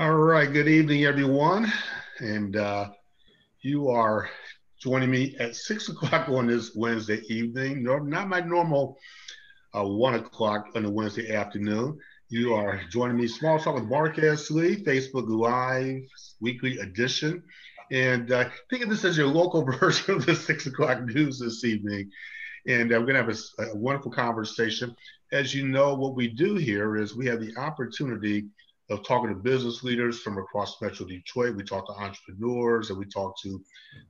All right. Good evening, everyone. And uh, you are joining me at six o'clock on this Wednesday evening. No, not my normal uh, one o'clock on a Wednesday afternoon. You are joining me, Small Talk with Mark S. Lee, Facebook Live weekly edition. And uh, think of this as your local version of the six o'clock news this evening. And uh, we're going to have a, a wonderful conversation. As you know, what we do here is we have the opportunity of talking to business leaders from across Metro Detroit. We talk to entrepreneurs and we talk to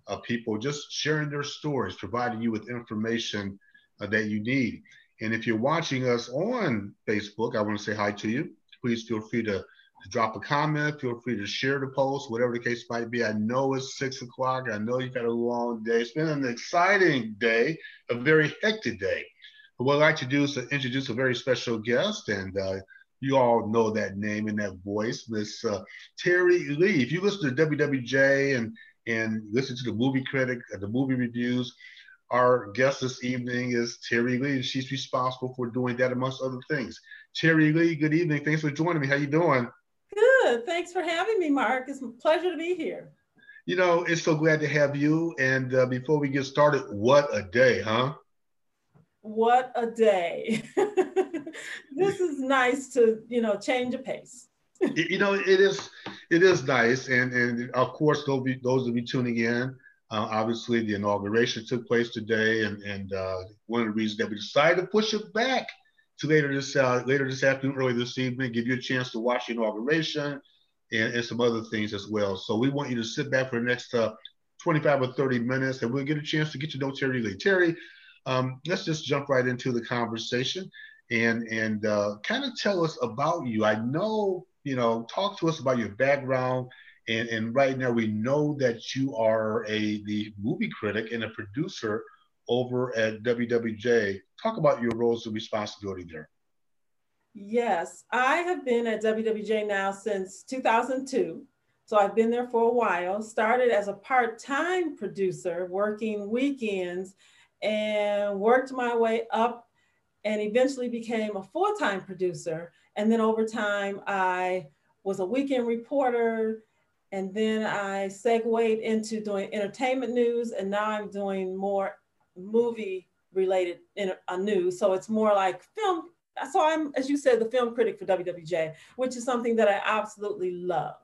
uh, people just sharing their stories, providing you with information uh, that you need. And if you're watching us on Facebook, I want to say hi to you. Please feel free to, to drop a comment. Feel free to share the post, whatever the case might be. I know it's six o'clock. I know you've got a long day. It's been an exciting day, a very hectic day. But what I'd like to do is to introduce a very special guest and uh, you all know that name and that voice, Miss uh, Terri Lee. If you listen to WWJ and and listen to the movie critic, uh, the movie reviews, our guest this evening is Terri Lee, and she's responsible for doing that amongst other things. Terri Lee, good evening. Thanks for joining me. How you doing? Good. Thanks for having me, Mark. It's a pleasure to be here. You know, it's so glad to have you. And uh, before we get started, what a day, huh? What a day. this is nice to, you know, change a pace. you know, it is it is nice. And and of course those be those will be tuning in. Uh, obviously, the inauguration took place today, and and uh, one of the reasons that we decided to push it back to later this uh, later this afternoon, early this evening, give you a chance to watch the inauguration and, and some other things as well. So we want you to sit back for the next uh, 25 or 30 minutes, and we'll get a chance to get to know Terri Lee. Terri, um, let's just jump right into the conversation and and uh, kind of tell us about you. I know you know, talk to us about your background. And, and right now we know that you are a the movie critic and a producer over at WWJ. Talk about your roles and responsibility there. Yes, I have been at WWJ now since 2002. So I've been there for a while. Started as a part time producer, working weekends, and worked my way up and eventually became a full time producer. And then over time, I was a weekend reporter. And then I segued into doing entertainment news. And now I'm doing more movie related in, uh, news. So it's more like film. So I'm, as you said, the film critic for WWJ, which is something that I absolutely love.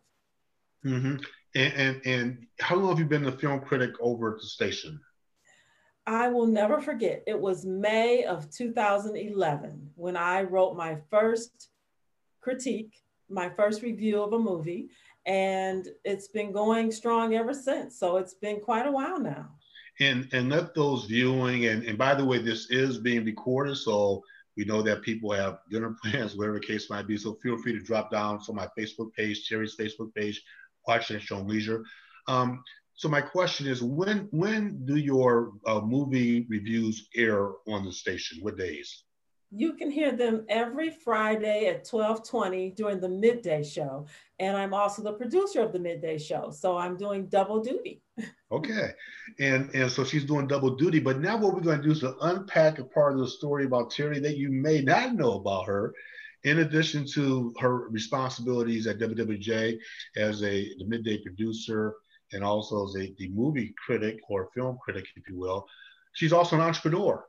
Mm-hmm. And, and, and how long have you been the film critic over at the station? I will never forget. It was May of 2011 when I wrote my first critique, my first review of a movie, and it's been going strong ever since. So it's been quite a while now. And and let those viewing and and by the way, this is being recorded, so we know that people have dinner plans, whatever the case might be. So feel free to drop down from my Facebook page, Terri's Facebook page, watch it show leisure. Um, so my question is, when when do your uh, movie reviews air on the station? What days? You can hear them every Friday at 1220 during the midday show. And I'm also the producer of the midday show. So I'm doing double duty. okay. And and so she's doing double duty. But now what we're going to do is to unpack a part of the story about Terri that you may not know about her. In addition to her responsibilities at WWJ as a the midday producer, and also as a the movie critic or film critic, if you will. She's also an entrepreneur.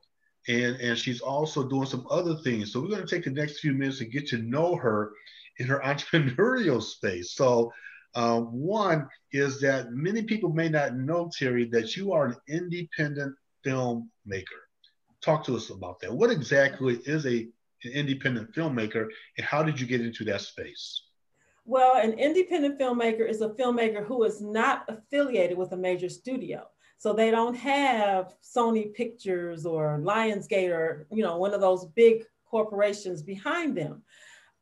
And, and she's also doing some other things. So we're going to take the next few minutes to get to know her in her entrepreneurial space. So uh, one is that many people may not know, Terri, that you are an independent filmmaker. Talk to us about that. What exactly is a, an independent filmmaker and how did you get into that space? Well, an independent filmmaker is a filmmaker who is not affiliated with a major studio. So they don't have Sony Pictures or Lionsgate or you know one of those big corporations behind them.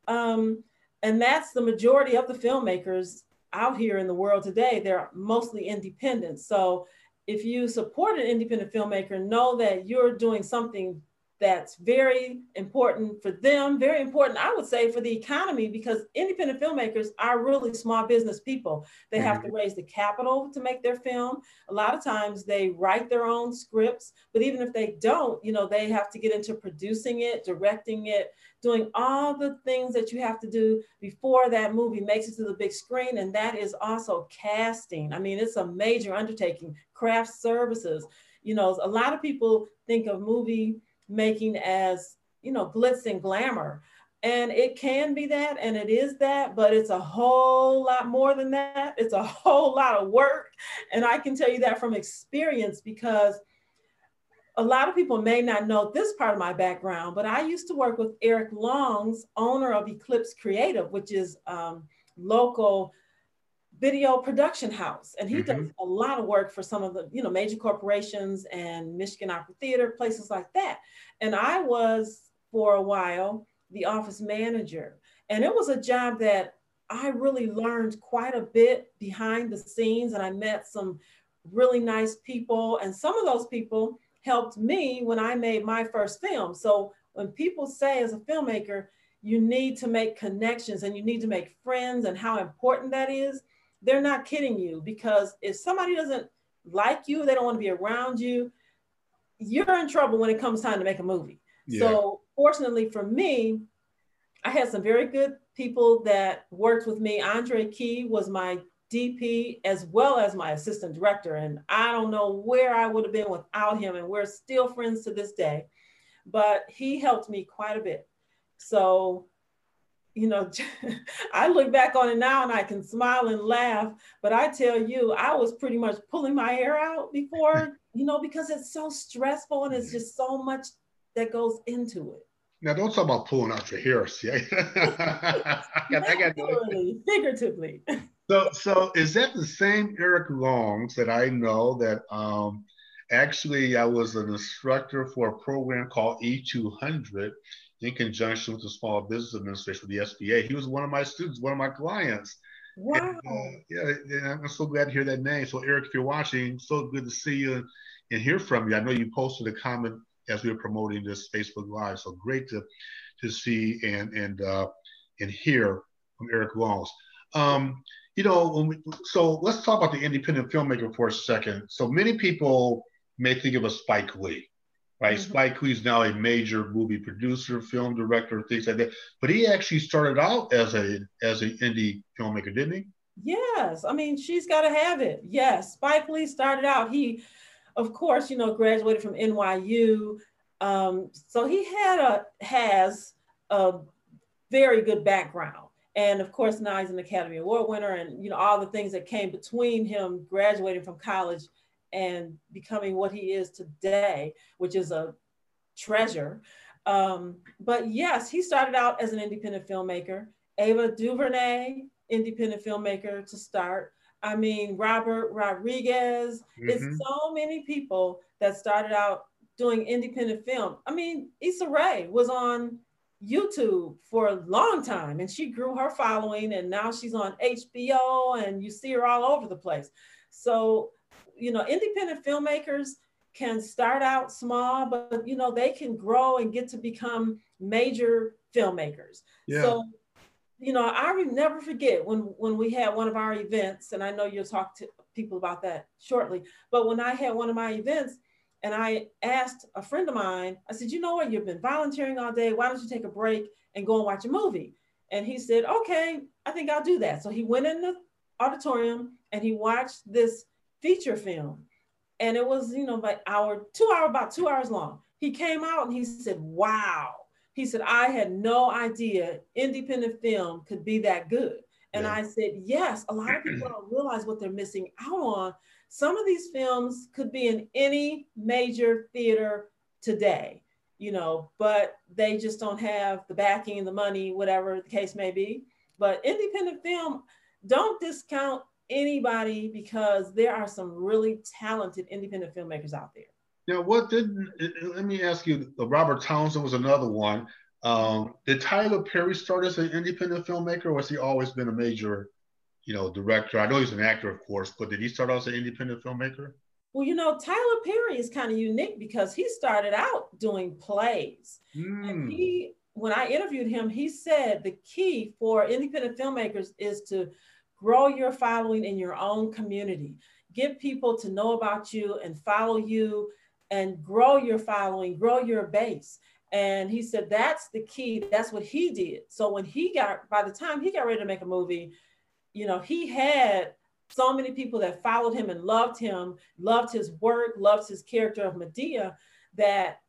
Um, and that's the majority of the filmmakers out here in the world today. They're mostly independent. So if you support an independent filmmaker, know that you're doing something that's very important for them, very important, I would say, for the economy, because independent filmmakers are really small business people. They have to mm-hmm. raise the capital to make their film. A lot of times they write their own scripts, but even if they don't, you know, they have to get into producing it, directing it, doing all the things that you have to do before that movie makes it to the big screen. And that is also casting. I mean, it's a major undertaking, craft services. You know, a lot of people think of movie making as you know glitz and glamour. And it can be that and it is that but it's a whole lot more than that. It's a whole lot of work. And i can tell you that from experience because a lot of people may not know this part of my background but i used to work with eric longs owner of eclipse creative which is um, local video production house and he mm-hmm. does a lot of work for some of the you know major corporations and michigan opera theater places like that. And i was for a while the office manager. And it was a job that i really learned quite a bit behind the scenes and i met some really nice people. And some of those people helped me when i made my first film. So when people say as a filmmaker you need to make connections and you need to make friends and how important that is they're not kidding you because if somebody doesn't like you, they don't want to be around you, you're in trouble when it comes time to make a movie. Yeah. So fortunately for me, I had some very good people that worked with me. Andre Key was my DP as well as my assistant director. And I don't know where I would have been without him. And we're still friends to this day. But he helped me quite a bit. So you know, I look back on it now and I can smile and laugh, but I tell you, I was pretty much pulling my hair out before, you know, because it's so stressful and it's just so much that goes into it. Now, don't talk about pulling out your hair, see? I got, I got figuratively. So, so is that the same Eric Longs that I know that um, actually I was an instructor for a program called E200 in conjunction with the Small Business Administration, the SBA. He was one of my students, one of my clients. Wow. And, uh, yeah, and I'm so glad to hear that name. So, Eric, if you're watching, so good to see you and, hear from you. I know you posted a comment as we were promoting this Facebook Live. So great to to see and and uh, and hear from Eric Longs. Um, you know, we, so let's talk about the independent filmmaker for a second. So many people may think of a Spike Lee right? Mm-hmm. Spike Lee's now a major movie producer, film director, things like that. But he actually started out as a as an indie filmmaker, didn't he? Yes, I mean she's got to have it. Yes, Spike Lee started out. He, of course, you know, graduated from NYU, um, so he had a has a very good background. And of course, now he's an Academy Award winner, and you know all the things that came between him graduating from college and becoming what he is today, which is a treasure. Um, but yes, he started out as an independent filmmaker. Ava DuVernay, independent filmmaker to start. I mean, Robert Rodriguez. Mm-hmm. It's so many people that started out doing independent film. I mean, Issa Rae was on YouTube for a long time and she grew her following and now she's on HBO and you see her all over the place. So you know, independent filmmakers can start out small, but you know, they can grow and get to become major filmmakers. Yeah. So, you know, I will never forget when when we had one of our events, and I know you'll talk to people about that shortly. But when I had one of my events, and I asked a friend of mine, I said, you know what, you've been volunteering all day. Why don't you take a break and go and watch a movie? And he said, okay, I think I'll do that. So he went in the auditorium and he watched this feature film. And it was, you know, like hour, two hour, about two hours long. He came out and he said, wow. He said, I had no idea independent film could be that good. And yeah. I said, yes, a lot of people don't realize what they're missing out on. Some of these films could be in any major theater today, you know, but they just don't have the backing, the money, whatever the case may be. But independent film, don't discount anybody because there are some really talented independent filmmakers out there. Now, what didn't, let me ask you? Robert Townsend was another one. Um, did Tyler Perry start as an independent filmmaker, or has he always been a major, you know, director? I know he's an actor, of course, but did he start out as an independent filmmaker? Well, you know, Tyler Perry is kind of unique because he started out doing plays. Mm. And hmm. he, when I interviewed him, he said the key for independent filmmakers is to grow your following in your own community. Get people to know about you and follow you and grow your following, grow your base. And he said that's the key. That's what he did. So when he got, by the time he got ready to make a movie, you know, he had so many people that followed him and loved him, loved his work, loved his character of Madea, that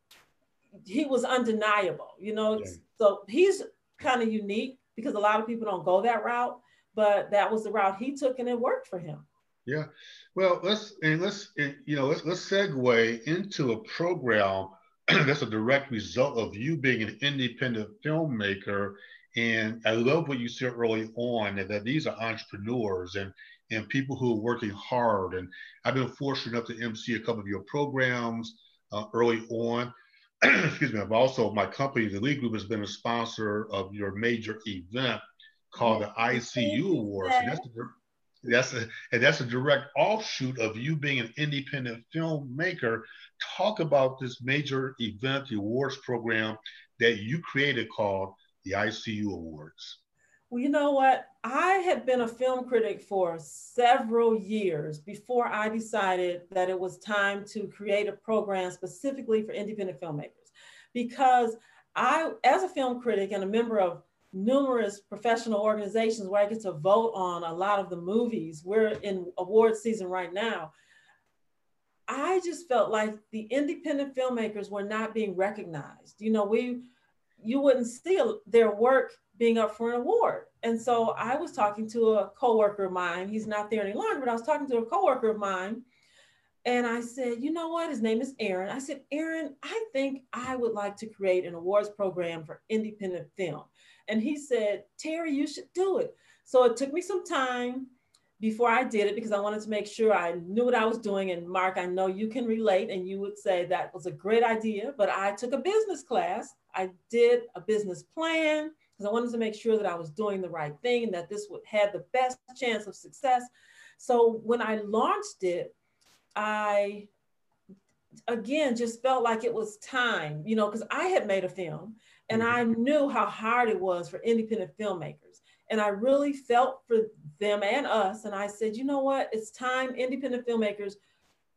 he was undeniable, you know. Yeah. So he's kind of unique because a lot of people don't go that route, but that was the route he took and it worked for him. Yeah. Well, let's and let's you know let's let's segue into a program that's a direct result of you being an independent filmmaker. And I love what you said early on that, that these are entrepreneurs and and people who are working hard. And I've been fortunate enough to MC a couple of your programs uh, early on. Excuse me. I've also, my company, the Lee Group, has been a sponsor of your major event called the ICU Awards. And that's, a, that's, a, and that's a direct offshoot of you being an independent filmmaker. Talk about this major event, the awards program that you created called the ICU Awards. Well, you know what? I had been a film critic for several years before I decided that it was time to create a program specifically for independent filmmakers. Because I, as a film critic and a member of numerous professional organizations where I get to vote on a lot of the movies, we're in award season right now. I just felt like the independent filmmakers were not being recognized. You know, we you wouldn't see their work being up for an award. And so I was talking to a coworker of mine. He's not there any longer, but I was talking to a coworker of mine. And I said, you know what? His name is Aaron. I said, Aaron, I think I would like to create an awards program for independent film. And he said, Terri, you should do it. So it took me some time before I did it because I wanted to make sure I knew what I was doing. And Mark, I know you can relate and you would say that was a great idea, but I took a business class. I did a business plan because I wanted to make sure that I was doing the right thing and that this would have the best chance of success. So when I launched it, I again just felt like it was time, you know, because I had made a film and I mm-hmm. knew how hard it was for independent filmmakers. And I really felt for them and us. And I said, you know what? It's time independent filmmakers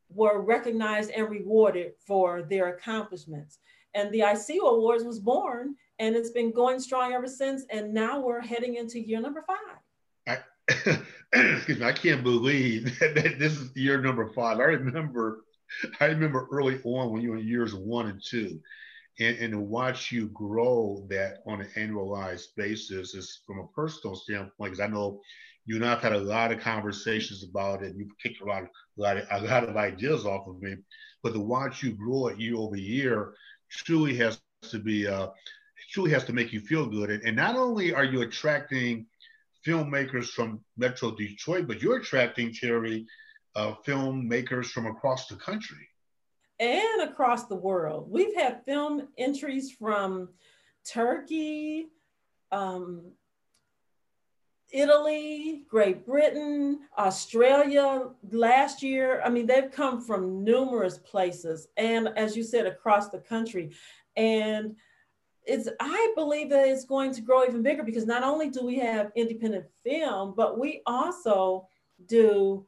were recognized and rewarded for their accomplishments. And the ICU Awards was born and it's been going strong ever since. And now we're heading into year number five. I, excuse me, I can't believe that, that, this is year number five. I remember, I remember early on when you were in years one and two, and, and to watch you grow that on an annualized basis is from a personal standpoint, because I know you and I've had a lot of conversations about it. You've kicked a lot, of, a lot of, a lot of ideas off of me, but to watch you grow it year over year truly has to be uh, truly has to make you feel good. And, and not only are you attracting filmmakers from Metro Detroit, but you're attracting, Terri, uh, filmmakers from across the country. And across the world. We've had film entries from Turkey, um, Italy, Great Britain, Australia last year. I mean, they've come from numerous places and, as you said, across the country. And it's I believe that it's going to grow even bigger because not only do we have independent film, but we also do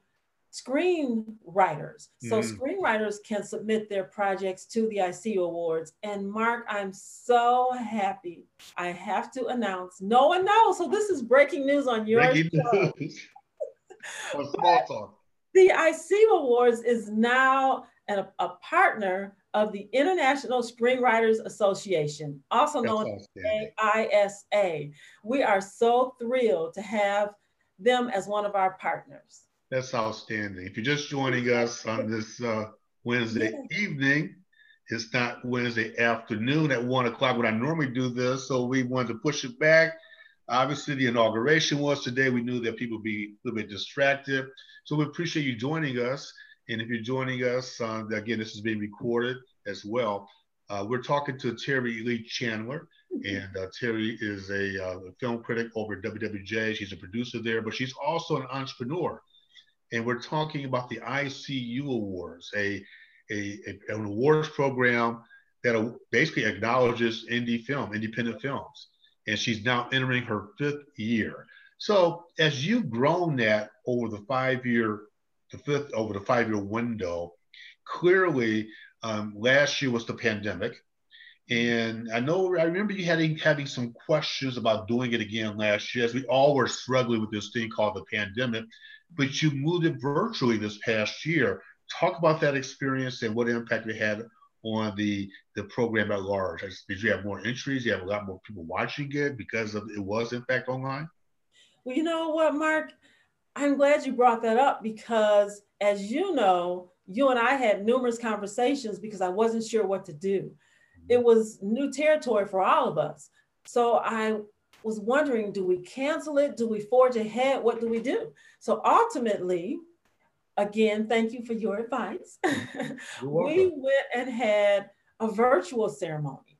screenwriters. So mm. screenwriters can submit their projects to the ICU Awards. And Mark, I'm so happy. I have to announce. No one knows. So this is breaking news on your breaking show. Talk. The ICU Awards is now a, a partner of the International Screenwriters Association, also known as AISA. We are so thrilled to have them as one of our partners. That's outstanding. If you're just joining us on this uh, Wednesday yeah. evening, it's not Wednesday afternoon at one o'clock when I normally do this, so we wanted to push it back. Obviously, the inauguration was today. We knew that people would be a little bit distracted. So we appreciate you joining us. And if you're joining us, uh, again, this is being recorded as well. Uh, we're talking to Terri Lee Chandler, and uh, Terri is a uh, film critic over at WWJ. She's a producer there, but she's also an entrepreneur. And we're talking about the ICU Awards, a, a, a an awards program that basically acknowledges indie film, independent films. And she's now entering her fifth year. So as you've grown that over the five year, the fifth over the five year window, clearly um, last year was the pandemic. And I know I remember you having having some questions about doing it again last year, as we all were struggling with this thing called the pandemic. But you moved it virtually this past year. Talk about that experience and what impact it had on the the program at large. Did you have more entries? You have a lot more people watching it because of it was in fact online. Well, you know what, Mark? I'm glad you brought that up because, as you know, you and I had numerous conversations because I wasn't sure what to do. Mm-hmm. It was new territory for all of us. So I was wondering do we cancel it? Do we forge ahead? What do we do? So ultimately, again, thank you for your advice. we went and had a virtual ceremony,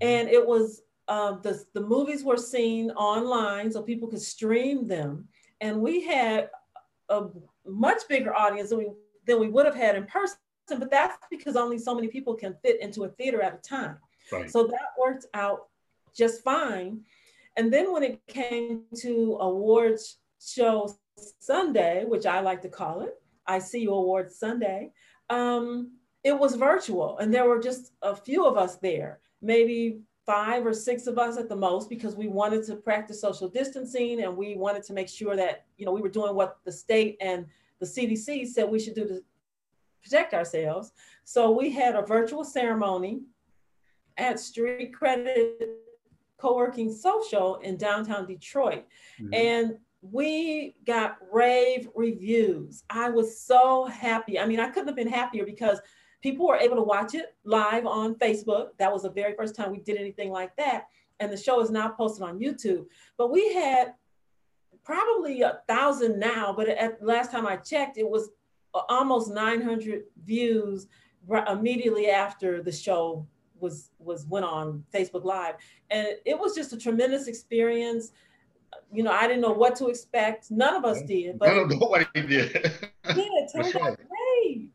and it was uh, the, the movies were seen online so people could stream them. And we had a much bigger audience than we, than we would have had in person, but that's because only so many people can fit into a theater at a time. Right. So that worked out just fine. And then when it came to awards show Sunday, which I like to call it, I see you Awards Sunday, um, it was virtual and there were just a few of us there, maybe five or six of us at the most because we wanted to practice social distancing and we wanted to make sure that you know we were doing what the state and the CDC said we should do to protect ourselves. So we had a virtual ceremony at Street Credit Co-working Social in downtown Detroit. Mm-hmm. And we got rave reviews. I was so happy. I mean, I couldn't have been happier because people were able to watch it live on Facebook. That was the very first time we did anything like that. And the show is now posted on YouTube. But we had probably a thousand now, but at last time I checked, it was almost 900 views immediately after the show was was went on Facebook Live, and it was just a tremendous experience. You know, I didn't know what to expect. None of us did. But None of nobody did. Yeah, it turned out great.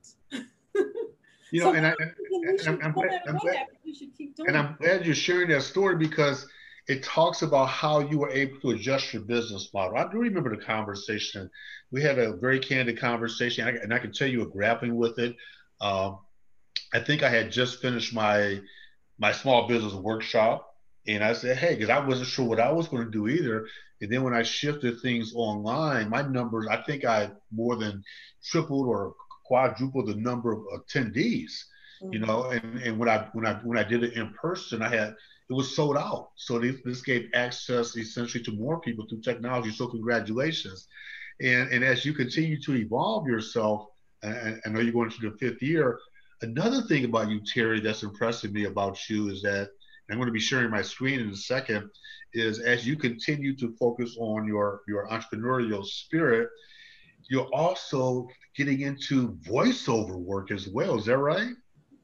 You know, so and, I, and, and, I'm, glad, I'm glad, and I'm glad you're sharing that story because it talks about how you were able to adjust your business model. I do remember the conversation. We had a very candid conversation, and I can tell you were grappling with it. Um, I think I had just finished my my small business workshop, and I said, "Hey," because I wasn't sure what I was going to do either. And then when I shifted things online, my numbers, I think I more than tripled or quadrupled the number of attendees. Mm-hmm. You know, and, and when I when I when I did it in person, I had it was sold out. So this, this gave access essentially to more people through technology. So congratulations. And and as you continue to evolve yourself, and I know you're going to the fifth year. Another thing about you, Terri, that's impressing me about you is that I'm going to be sharing my screen in a second. Is as you continue to focus on your your entrepreneurial spirit, you're also getting into voiceover work as well. Is that right?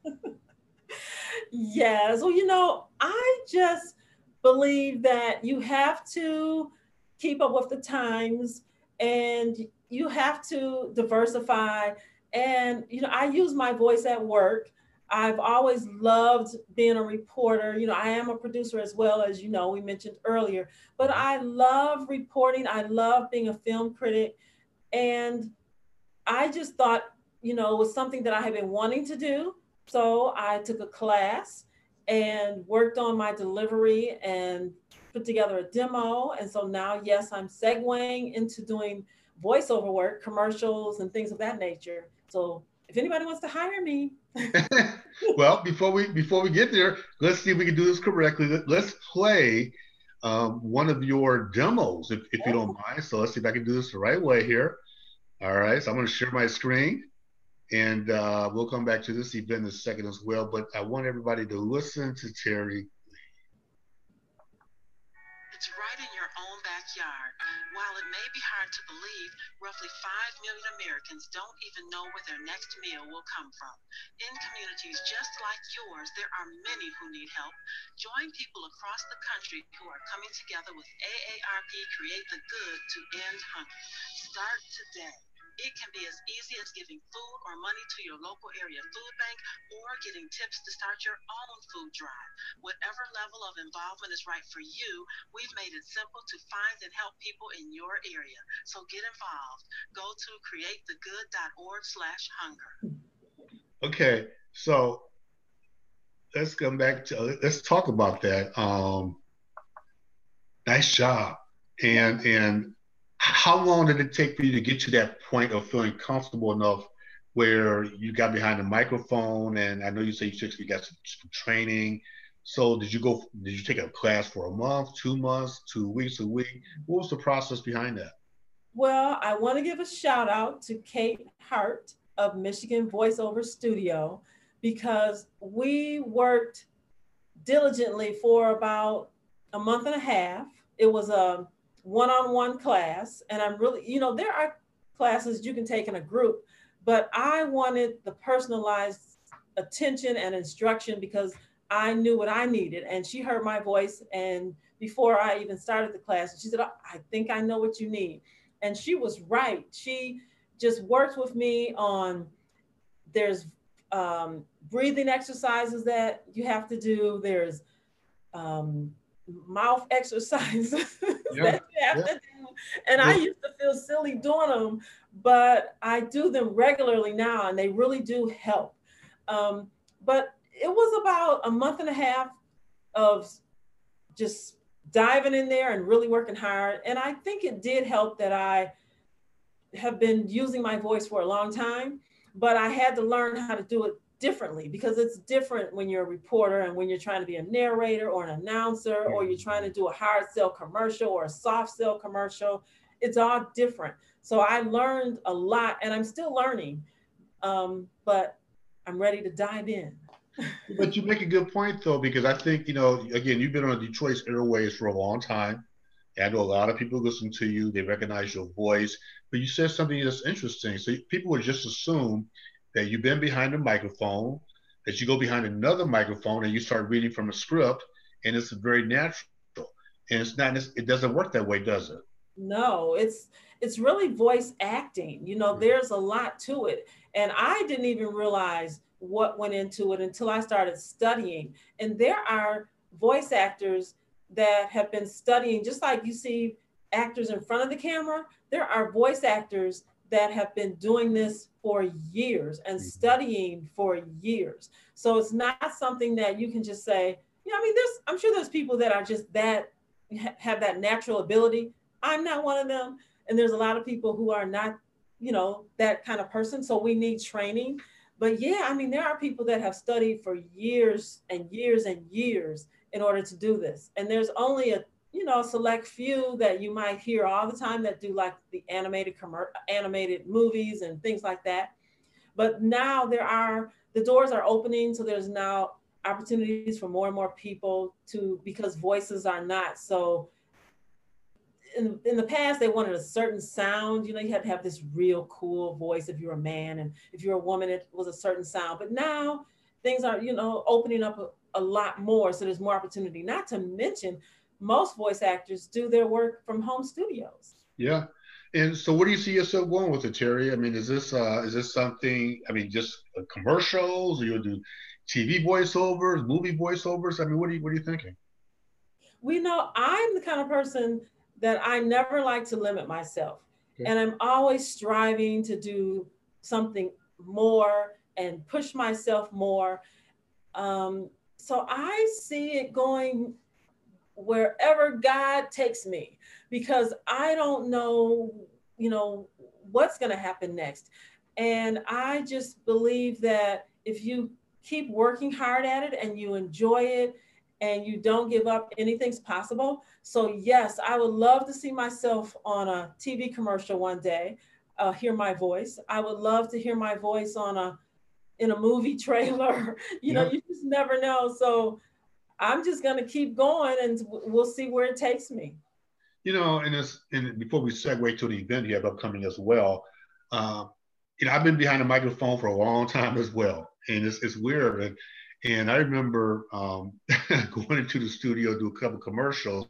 yes. Well, you know, I just believe that you have to keep up with the times and you have to diversify. And, you know, I use my voice at work. I've always loved being a reporter. You know, I am a producer as well, as you know, we mentioned earlier, but I love reporting. I love being a film critic. And I just thought, you know, it was something that I had been wanting to do. So I took a class and worked on my delivery and put together a demo. And so now, yes, I'm segueing into doing voiceover work, commercials, and things of that nature. So if anybody wants to hire me. well, before we before we get there, let's see if we can do this correctly. Let's play um, one of your demos, if, if you don't mind. So let's see if I can do this the right way here. All right, so I'm going to share my screen and uh, we'll come back to this event in a second as well. But I want everybody to listen to Terri. It's right in your own backyard. While it may be hard to believe, roughly 5 million Americans don't even know where their next meal will come from. In communities just like yours, there are many who need help. Join people across the country who are coming together with AARP Create the Good to end hunger. Start today. It can be as easy as giving food or money to your local area food bank or getting tips to start your own food drive. Whatever level of involvement is right for you, we've made it simple to find and help people in your area. So get involved. Go to createthegood.org slash hunger. Okay, so let's come back to let's talk about that. Um, nice job. And and how long did it take for you to get to that point of feeling comfortable enough where you got behind the microphone? And I know you say you got some, some training. So did you go? Did you take a class for a month, two months, two weeks, a week? What was the process behind that? Well, I want to give a shout out to Kate Hart of Michigan Voiceover Studio because we worked diligently for about a month and a half. It was a one on one class. And I'm really, you know, there are classes you can take in a group, but I wanted the personalized attention and instruction because I knew what I needed. And she heard my voice. And before I even started the class, she said, I think I know what you need. And she was right. She just worked with me on there's um, breathing exercises that you have to do. There's um, mouth exercises yeah. that you have yeah. to do. And yeah. I used to feel silly doing them, but I do them regularly now and they really do help. Um, but it was about a month and a half of just diving in there and really working hard. And I think it did help that I have been using my voice for a long time, but I had to learn how to do it differently because it's different when you're a reporter and when you're trying to be a narrator or an announcer or you're trying to do a hard sell commercial or a soft sell commercial. It's all different. So I learned a lot and I'm still learning, um, but I'm ready to dive in. but you make a good point though, because I think, you know, again, you've been on Detroit's airways for a long time. I know a lot of people listen to you, they recognize your voice, but you said something that's interesting. So people would just assume that you've been behind a microphone, that you go behind another microphone and you start reading from a script, and it's very natural. And it's not, it doesn't work that way, does it? No, it's it's really voice acting. You know, mm-hmm. there's a lot to it. And I didn't even realize what went into it until I started studying. And there are voice actors that have been studying, just like you see actors in front of the camera, there are voice actors that have been doing this for years and mm-hmm. studying for years. So it's not something that you can just say, yeah, I mean, there's, I'm sure there's people that are just that, have that natural ability. I'm not one of them. And there's a lot of people who are not, you know, that kind of person. So we need training. But yeah, I mean, there are people that have studied for years and years and years in order to do this. And there's only a you know, select few that you might hear all the time that do like the animated animated movies and things like that. But now there are the doors are opening, so there's now opportunities for more and more people to because voices are not so. In, in the past, they wanted a certain sound. You know, you had to have this real cool voice if you're a man, and if you're a woman, it was a certain sound. But now things are, you know, opening up a, a lot more. So there's more opportunity. Not to mention most voice actors do their work from home studios. Yeah. And so, what do you see yourself going with it, Terri? I mean, is this uh, is this something? I mean, just uh, commercials, or you'll do TV voiceovers, movie voiceovers? I mean, what are you what are you thinking? We know I'm the kind of person that I never like to limit myself, okay. and I'm always striving to do something more and push myself more. Um, so I see it going wherever God takes me because I don't know, you know, what's going to happen next. And I just believe that if you keep working hard at it and you enjoy it and you don't give up, anything's possible. So, yes, I would love to see myself on a TV commercial one day, uh, hear my voice. I would love to hear my voice on a in a movie trailer. you know, you just never know. So I'm just going to keep going and we'll see where it takes me. You know, and this, and before we segue to the event you have upcoming as well, uh, you know, I've been behind a microphone for a long time as well, and it's, it's weird. And, and I remember um, going into the studio, do a couple commercials,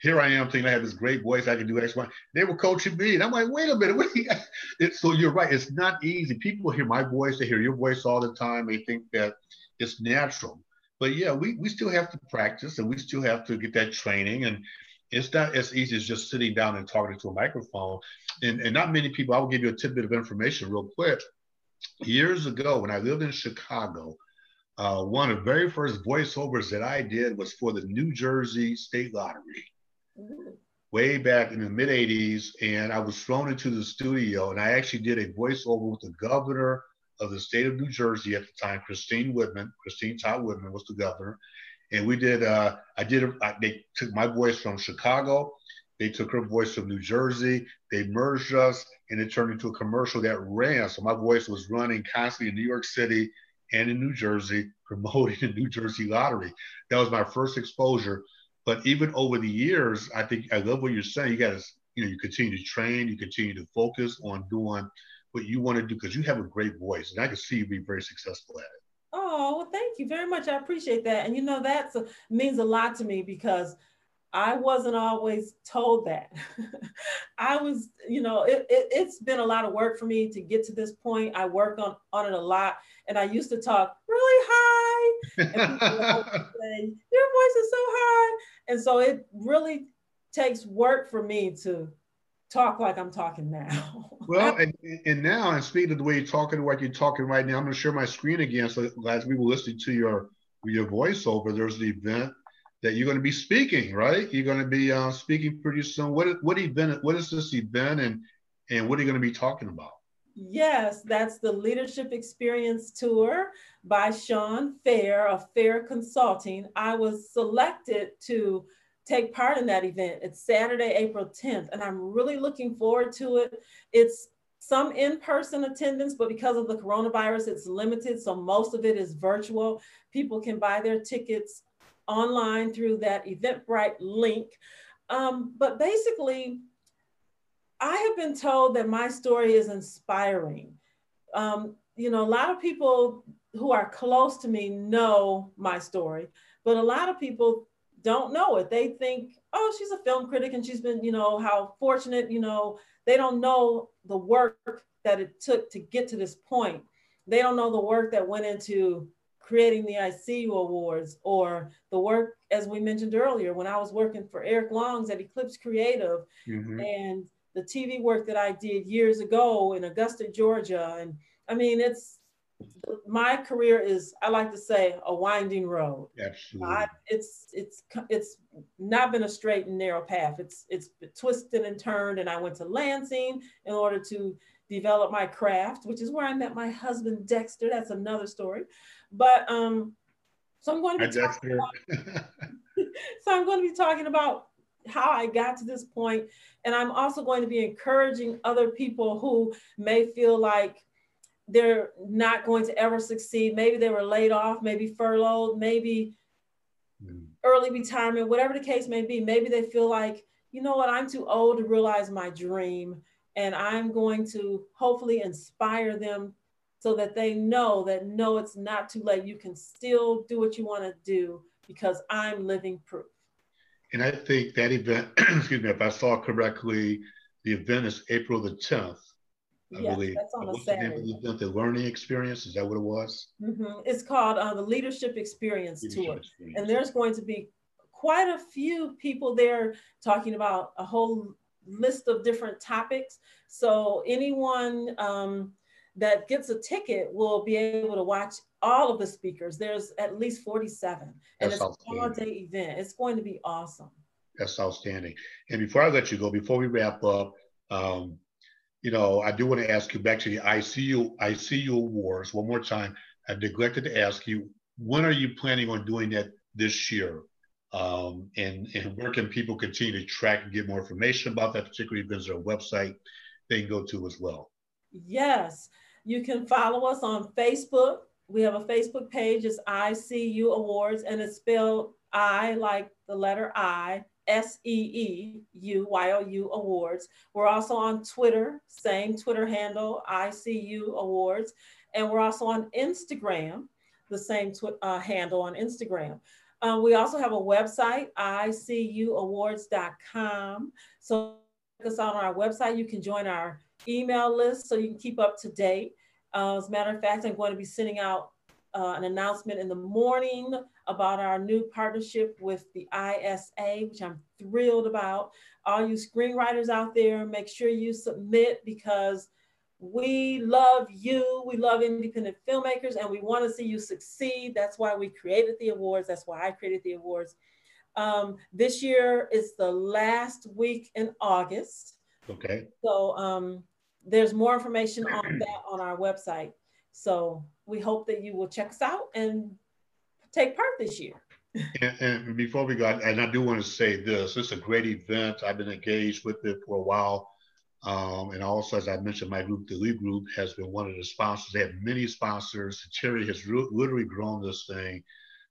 here I am thinking I have this great voice, I can do X, Y. They were coaching me. And I'm like, wait a minute. What you it's, so you're right. It's not easy. People hear my voice, they hear your voice all the time. They think that it's natural. But yeah, we, we still have to practice and we still have to get that training. And it's not as easy as just sitting down and talking to a microphone. And, and not many people, I will give you a tidbit of information real quick. Years ago, when I lived in Chicago, uh, one of the very first voiceovers that I did was for the New Jersey State Lottery. Way back in the mid 80s, and I was thrown into the studio, and I actually did a voiceover with the governor of the state of New Jersey at the time, Christine Whitman. Christine Todd Whitman was the governor, and we did. Uh, I did. A, they took my voice from Chicago. They took her voice from New Jersey. They merged us, and it turned into a commercial that ran. So my voice was running constantly in New York City and in New Jersey, promoting the New Jersey lottery. That was my first exposure. But even over the years, I think I love what you're saying. You got to, you know, you continue to train, you continue to focus on doing what you want to do because you have a great voice, and I can see you be very successful at it. Oh, well, thank you very much. I appreciate that. And you know, that means a lot to me because I wasn't always told that. I was, you know, it, it, has been a lot of work for me to get to this point. I work on, on it a lot. And I used to talk really high. And people say, Your voice is so high. And so it really takes work for me to talk like I'm talking now. well, and, and now, and speaking of the way you're talking, like you're talking right now, I'm going to share my screen again. So as we were listening to your your voiceover, there's the event that you're going to be speaking, right? You're going to be uh, speaking pretty soon. What what event? What is this event, and and what are you going to be talking about? Yes, that's the Leadership Experience Tour by Sean Fair of Fair Consulting. I was selected to take part in that event. It's Saturday, April 10th, and I'm really looking forward to it. It's some in-person attendance, but because of the coronavirus, it's limited. So most of it is virtual. People can buy their tickets online through that Eventbrite link. Um, but basically, I have been told that my story is inspiring. Um, you know, a lot of people who are close to me know my story, but a lot of people don't know it. They think, oh, she's a film critic and she's been, you know, how fortunate, you know, they don't know the work that it took to get to this point. They don't know the work that went into creating the ICU Awards or the work, as we mentioned earlier, when I was working for Eric Longs at Eclipse Creative mm-hmm. and the TV work that I did years ago in Augusta, Georgia. And I mean, it's my career is i like to say a winding road. Absolutely. I, it's it's it's not been a straight and narrow path. It's it's twisted and turned and i went to lansing in order to develop my craft which is where i met my husband dexter. That's another story. But um so i'm going to be talking about, so i'm going to be talking about how I got to this point, and I'm also going to be encouraging other people who may feel like they're not going to ever succeed. Maybe they were laid off, maybe furloughed, maybe mm. early retirement, whatever the case may be. Maybe they feel like, you know what, I'm too old to realize my dream. And I'm going to hopefully inspire them so that they know that no, it's not too late. You can still do what you want to do because I'm living proof. And I think that event, excuse me, if I saw correctly, the event is April the 10th. I yes, believe. That's on a Saturday. The, the learning experience, is that what it was? Mm-hmm. It's called uh, the Leadership Experience Leadership Tour. Experience. And there's going to be quite a few people there talking about a whole list of different topics. So anyone um, that gets a ticket will be able to watch all of the speakers. There's at least 47. And That's it's an all-day event. It's going to be awesome. That's outstanding. And before I let you go, before we wrap up, um, you know, I do want to ask you back to the ICU ICU awards one more time. I neglected to ask you, when are you planning on doing that this year? Um, and, and where can people continue to track and get more information about that particular event? Is there a website they can go to as well? Yes, you can follow us on Facebook. We have a Facebook page, it's ICU Awards, and it's spelled I like the letter I, S E E U Y O U Awards. We're also on Twitter, same Twitter handle, ICU Awards. And we're also on Instagram, the same tw- uh, handle on Instagram. Um, we also have a website, icuawards.com. So check us out on our website. You can join our email list so you can keep up to date. Uh, as a matter of fact, I'm going to be sending out uh, an announcement in the morning about our new partnership with the ISA, which I'm thrilled about. All you screenwriters out there, make sure you submit because we love you. We love independent filmmakers and we want to see you succeed. That's why we created the awards. That's why I created the awards. Um, this year is the last week in August. Okay. So um, there's more information on that on our website. So we hope that you will check us out and take part this year. And, and before we go, and I do want to say this: it's a great event. I've been engaged with it for a while. Um, and also, as I mentioned, my group, the Lee Group, has been one of the sponsors. They have many sponsors. Terri has re- literally grown this thing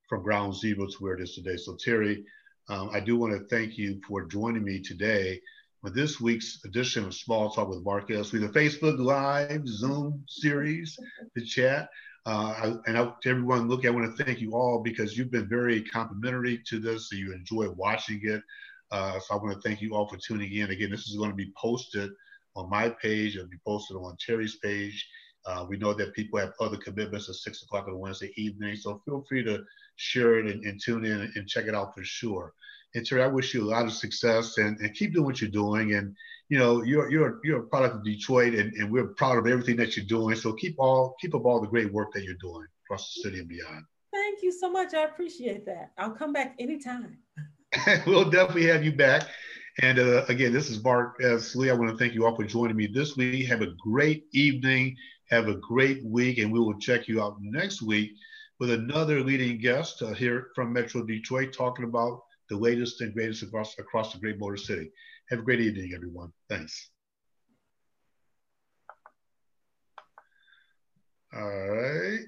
from ground zero to where it is today. So, Terri, um, I do want to thank you for joining me today for this week's edition of Small Talk with Mark S. Lee the Facebook Live Zoom series, the chat. Uh, and I, to everyone look, I want to thank you all because you've been very complimentary to this. So you enjoy watching it. Uh, so I want to thank you all for tuning in. Again, this is going to be posted on my page. It'll be posted on Terri's page. Uh, we know that people have other commitments at six o'clock on Wednesday evening, so feel free to share it and, and tune in and check it out for sure. And Terri, I wish you a lot of success and, and keep doing what you're doing. And you know, you're you're you're a product of Detroit, and, and we're proud of everything that you're doing. So keep all keep up all the great work that you're doing across the city and beyond. Thank you so much. I appreciate that. I'll come back anytime. we'll definitely have you back. And uh, again, this is Mark S. Lee. I want to thank you all for joining me this week. Have a great evening. Have a great week, and we will check you out next week with another leading guest uh, here from Metro Detroit talking about the latest and greatest across, across the great motor city. Have a great evening, everyone. Thanks. All right.